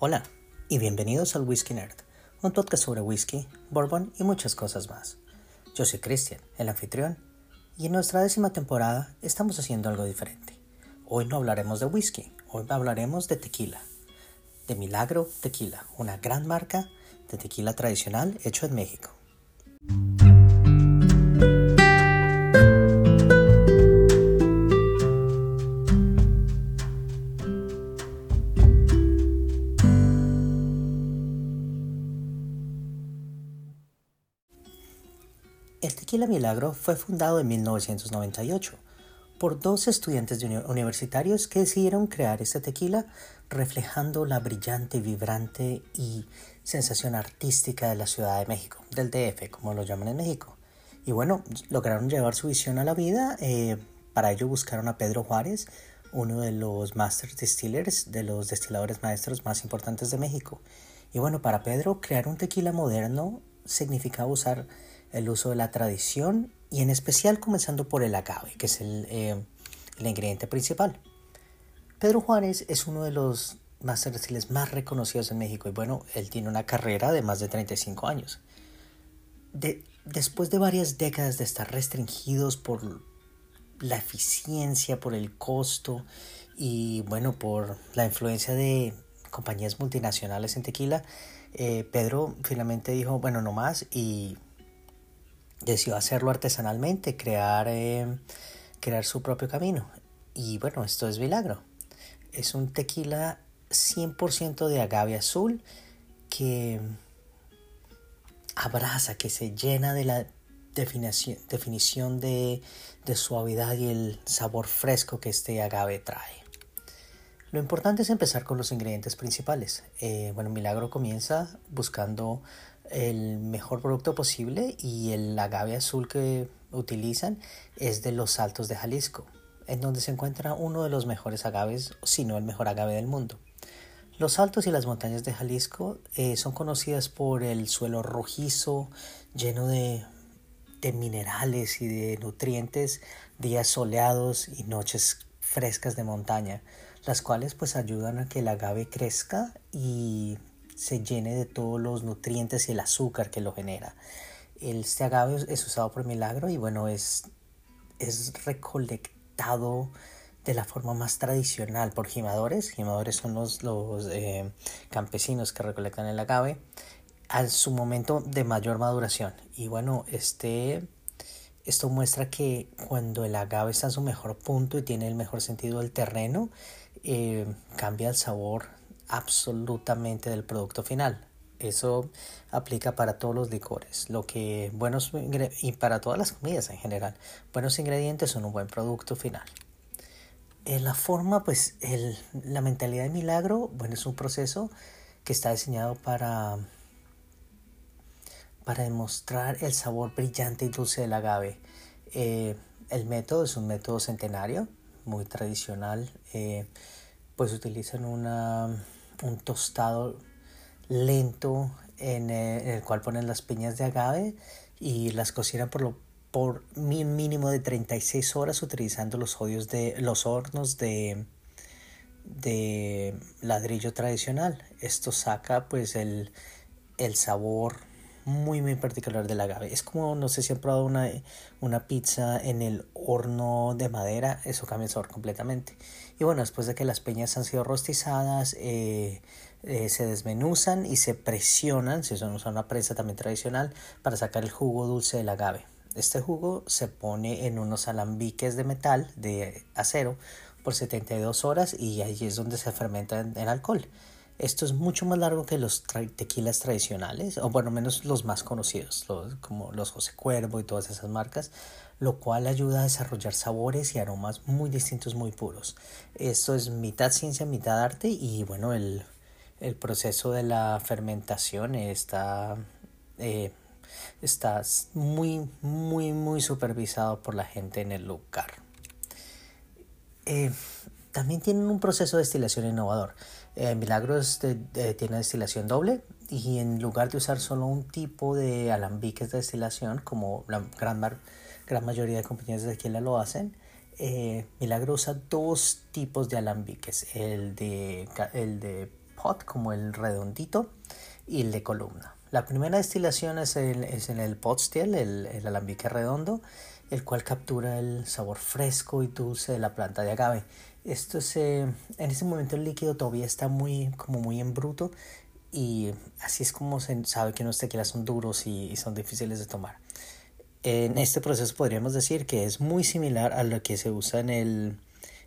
Hola y bienvenidos al Whisky Nerd, un podcast sobre whisky, bourbon y muchas cosas más. Yo soy Christian, el anfitrión, y en nuestra décima temporada estamos haciendo algo diferente. Hoy no hablaremos de whisky, hoy hablaremos de tequila. De Milagro Tequila, una gran marca de tequila tradicional hecho en México. Milagro fue fundado en 1998 por dos estudiantes universitarios que decidieron crear este tequila reflejando la brillante, vibrante y sensación artística de la Ciudad de México, del DF, como lo llaman en México. Y bueno, lograron llevar su visión a la vida. Eh, para ello buscaron a Pedro Juárez, uno de los Master Distillers, de los destiladores maestros más importantes de México. Y bueno, para Pedro, crear un tequila moderno significaba usar el uso de la tradición y en especial comenzando por el agave, que es el, eh, ingrediente principal. Pedro Juárez es uno de los Distillers más reconocidos en México y bueno, él tiene una carrera de más de 35 años. De, después de varias décadas de estar restringidos por la eficiencia, por el costo y bueno, por la influencia de compañías multinacionales en tequila, eh, Pedro finalmente dijo, bueno, no más y decidió hacerlo artesanalmente, crear, eh, crear su propio camino. Y bueno, esto es Milagro. Es un tequila 100% de agave azul que abraza, que se llena de la definición, definición de, de suavidad y el sabor fresco que este agave trae. Lo importante es empezar con los ingredientes principales. Eh, bueno, Milagro comienza buscando el mejor producto posible y el agave azul que utilizan es de los Altos de Jalisco, en donde se encuentra uno de los mejores agaves, si no el mejor agave del mundo. Los altos y las montañas de Jalisco eh, son conocidas por el suelo rojizo, lleno de, de minerales y de nutrientes, días soleados y noches frescas de montaña, las cuales pues ayudan a que el agave crezca y se llene de todos los nutrientes y el azúcar que lo genera. Este agave es usado por milagro y bueno, es, es recolectado de la forma más tradicional por gimadores. Gimadores son los, los eh, campesinos que recolectan el agave a su momento de mayor maduración. Y bueno, este, esto muestra que cuando el agave está en su mejor punto y tiene el mejor sentido del terreno, eh, cambia el sabor absolutamente del producto final. Eso aplica para todos los licores, lo que buenos y para todas las comidas en general. Buenos ingredientes son un buen producto final. En la forma, pues, el, la mentalidad de milagro, bueno, es un proceso que está diseñado para para demostrar el sabor brillante y dulce del agave. Eh, el método es un método centenario, muy tradicional. Eh, pues utilizan una, un tostado lento en el, cual ponen las piñas de agave y las cocinan por lo por mínimo de 36 horas utilizando los, de, los hornos de, de ladrillo tradicional. Esto saca pues el, el sabor muy muy particular del agave. Es como, no sé si han probado una, una pizza en el horno de madera, eso cambia el sabor completamente. Y bueno, después de que las peñas han sido rostizadas, eh, eh, se desmenuzan y se presionan, si son una prensa también tradicional, para sacar el jugo dulce del agave. Este jugo se pone en unos alambiques de metal, de acero, por 72 horas y ahí es donde se fermenta el alcohol. Esto es mucho más largo que los tequilas tradicionales, o bueno, menos los más conocidos, como los José Cuervo y todas esas marcas, lo cual ayuda a desarrollar sabores y aromas muy distintos, muy puros. Esto es mitad ciencia, mitad arte y bueno, el, proceso de la fermentación está, eh, está muy, muy, muy supervisado por la gente en el lugar. Eh, también tienen un proceso de destilación innovador. Eh, Milagros tiene destilación doble y en lugar de usar solo un tipo de alambiques de destilación, como la gran, gran mayoría de compañías de tequila lo hacen, eh, Milagro usa dos tipos de alambiques, el de, el de pot, como el redondito, y el de columna. La primera destilación es, en el pot still, el, alambique redondo, el cual captura el sabor fresco y dulce de la planta de agave. Esto es, eh, en este momento el líquido todavía está muy, como muy en bruto y así es como se sabe que los tequilas son duros y son difíciles de tomar. En este proceso podríamos decir que es muy similar a lo que se usa en el,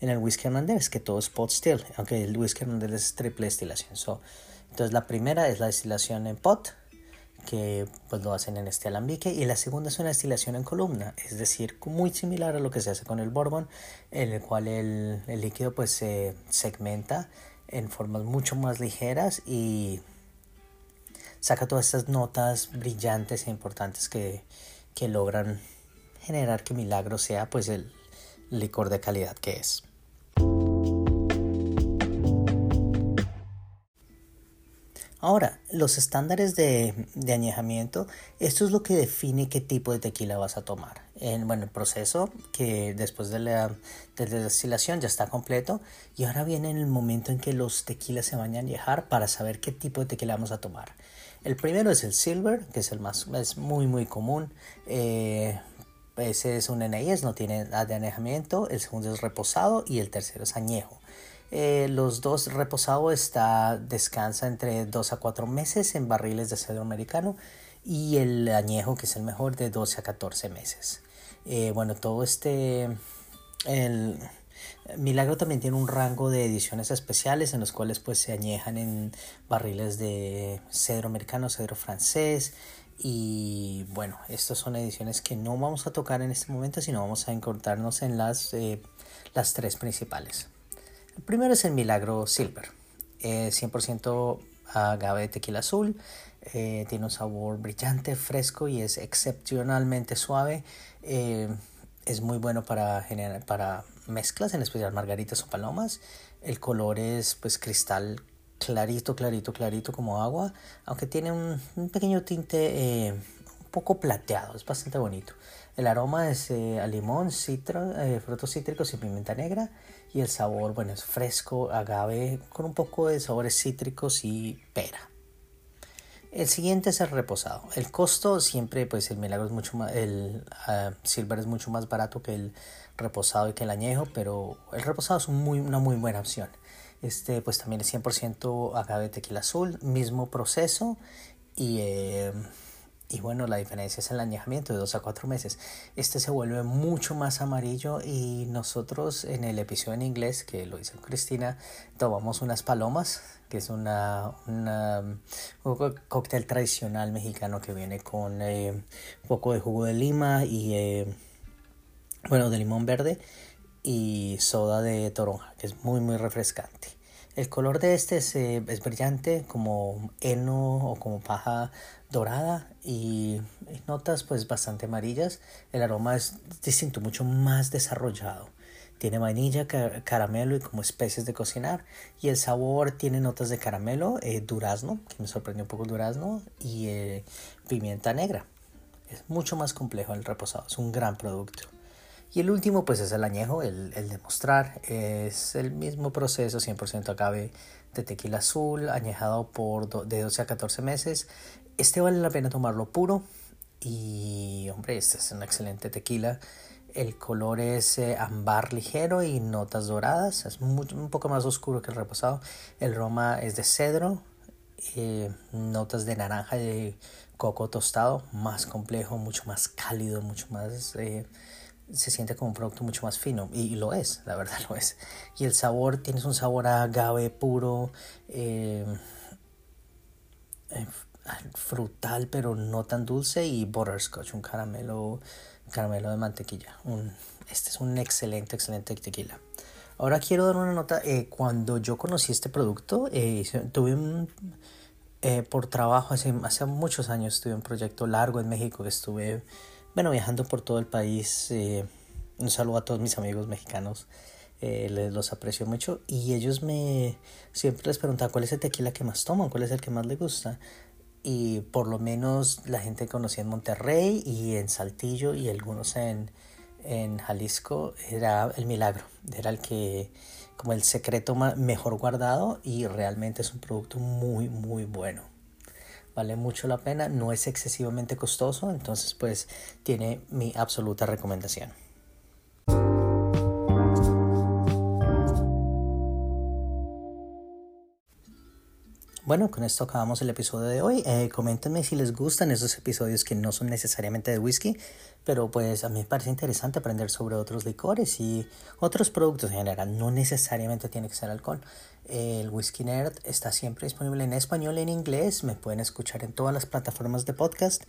en el whisky irlandés, que todo es pot still, aunque el whisky irlandés es triple destilación. entonces la primera es la destilación en pot, que pues lo hacen en este alambique, y la segunda es una destilación en columna, es decir, muy similar a lo que se hace con el bourbon, en el cual el, el líquido pues se segmenta en formas mucho más ligeras y saca todas estas notas brillantes e importantes que, que logran generar que Milagro sea pues el licor de calidad que es. Ahora, los estándares de, de, añejamiento, esto es lo que define qué tipo de tequila vas a tomar. En, bueno, el proceso que después de la, de la destilación ya está completo y ahora viene el momento en que los tequilas se van a añejar para saber qué tipo de tequila vamos a tomar. El primero es el silver, que es el más, es muy muy común. Eh, ese es un NIS, no tiene de anejamiento. El segundo es reposado y el tercero es añejo. Eh, los dos reposado está, descansa entre 2 a 4 meses en barriles de cedro americano y el añejo, que es el mejor, de 12 a 14 meses. Eh, bueno, todo este... El, Milagro también tiene un rango de ediciones especiales en los cuales pues se añejan en barriles de cedro americano, cedro francés y bueno, estas son ediciones que no vamos a tocar en este momento, sino vamos a encontrarnos en las, eh, las tres principales. El primero es el Milagro Silver, 100% agave de tequila azul, eh, tiene un sabor brillante, fresco y es excepcionalmente suave. Eh, es muy bueno para, generar, para mezclas, en especial margaritas o palomas. El color es pues cristal clarito, clarito, clarito como agua, aunque tiene un, pequeño tinte eh, un poco plateado, es bastante bonito. El aroma es eh, a limón, citro, eh, frutos cítricos y pimienta negra. Y el sabor, bueno, es fresco, agave, con un poco de sabores cítricos y pera. El siguiente es el reposado. El costo siempre, pues el milagro es mucho más, el uh, silver es mucho más barato que el reposado y que el añejo, pero el reposado es muy, una muy buena opción. Este, pues también es 100% agave tequila azul, mismo proceso y eh, y bueno, la diferencia es el añejamiento de 2 a 4 meses. Este se vuelve mucho más amarillo y nosotros en el episodio en inglés, que lo hizo Cristina, tomamos unas palomas, que es una, un cóctel tradicional mexicano que viene con eh, un poco de jugo de lima y, eh, bueno, de limón verde y soda de toronja, que es muy, muy refrescante. El color de este es, eh, es, brillante como heno o como paja dorada y, notas pues bastante amarillas. El aroma es distinto, mucho más desarrollado. Tiene vainilla, caramelo y como especies de cocinar. Y el sabor tiene notas de caramelo, eh, durazno, que me sorprendió un poco el durazno, y eh, pimienta negra. Es mucho más complejo el reposado, es un gran producto. Y el último pues es el añejo, el, el demostrar. Es el mismo proceso, 100% agave de tequila azul, añejado por de 12 a 14 meses. Este vale la pena tomarlo puro. Y hombre, este es un excelente tequila. El color es eh, ámbar ligero y notas doradas. Es un poco más oscuro que el reposado. El aroma es de cedro, eh, notas de naranja y de coco tostado. Más complejo, mucho más cálido, mucho más... Eh, se siente como un producto mucho más fino y, lo es, la verdad lo es. Y el sabor, tienes un sabor a agave puro, eh, eh, frutal pero no tan dulce y butterscotch, un caramelo, caramelo de mantequilla. Un, este es un excelente, excelente tequila. Ahora quiero dar una nota. Eh, cuando yo conocí este producto, tuve un, por trabajo hace, hace muchos años, tuve un proyecto largo en México que estuve bueno, viajando por todo el país. Eh, un saludo a todos mis amigos mexicanos. Eh, les los aprecio mucho. Y ellos me siempre les preguntan cuál es el tequila que más toman, cuál es el que más les gusta. Y por lo menos la gente que conocía en Monterrey y en Saltillo y algunos en, en Jalisco era el milagro. Era el que como el secreto mejor guardado y realmente es un producto muy muy bueno. Vale mucho la pena, no es excesivamente costoso, entonces pues tiene mi absoluta recomendación. Bueno, con esto acabamos el episodio de hoy. Eh, coméntenme si les gustan esos episodios que no son necesariamente de whisky, pero pues a mí me parece interesante aprender sobre otros licores y otros productos en general. No necesariamente tiene que ser alcohol. El Whisky Nerd está siempre disponible en español y en inglés. Me pueden escuchar en todas las plataformas de podcast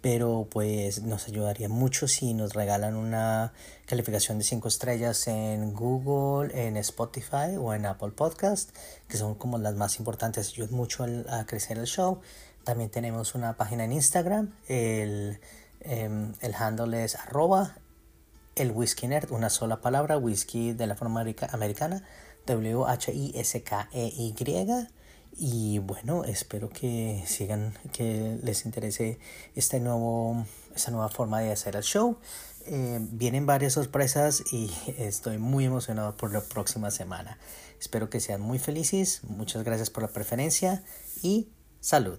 pero pues nos ayudaría mucho si nos regalan una calificación de 5 estrellas en Google, en Spotify o en Apple Podcast, que son como las más importantes, ayudan mucho a crecer el show. También tenemos una página en Instagram, el, em, el handle es arroba el whisky nerd, una sola palabra, whisky de la forma americana, W-H-I-S-K-E-Y. Y bueno, espero que sigan, que les interese este nuevo, esta nueva forma de hacer el show. Eh, vienen varias sorpresas y estoy muy emocionado por la próxima semana. Espero que sean muy felices. Muchas gracias por la preferencia y salud.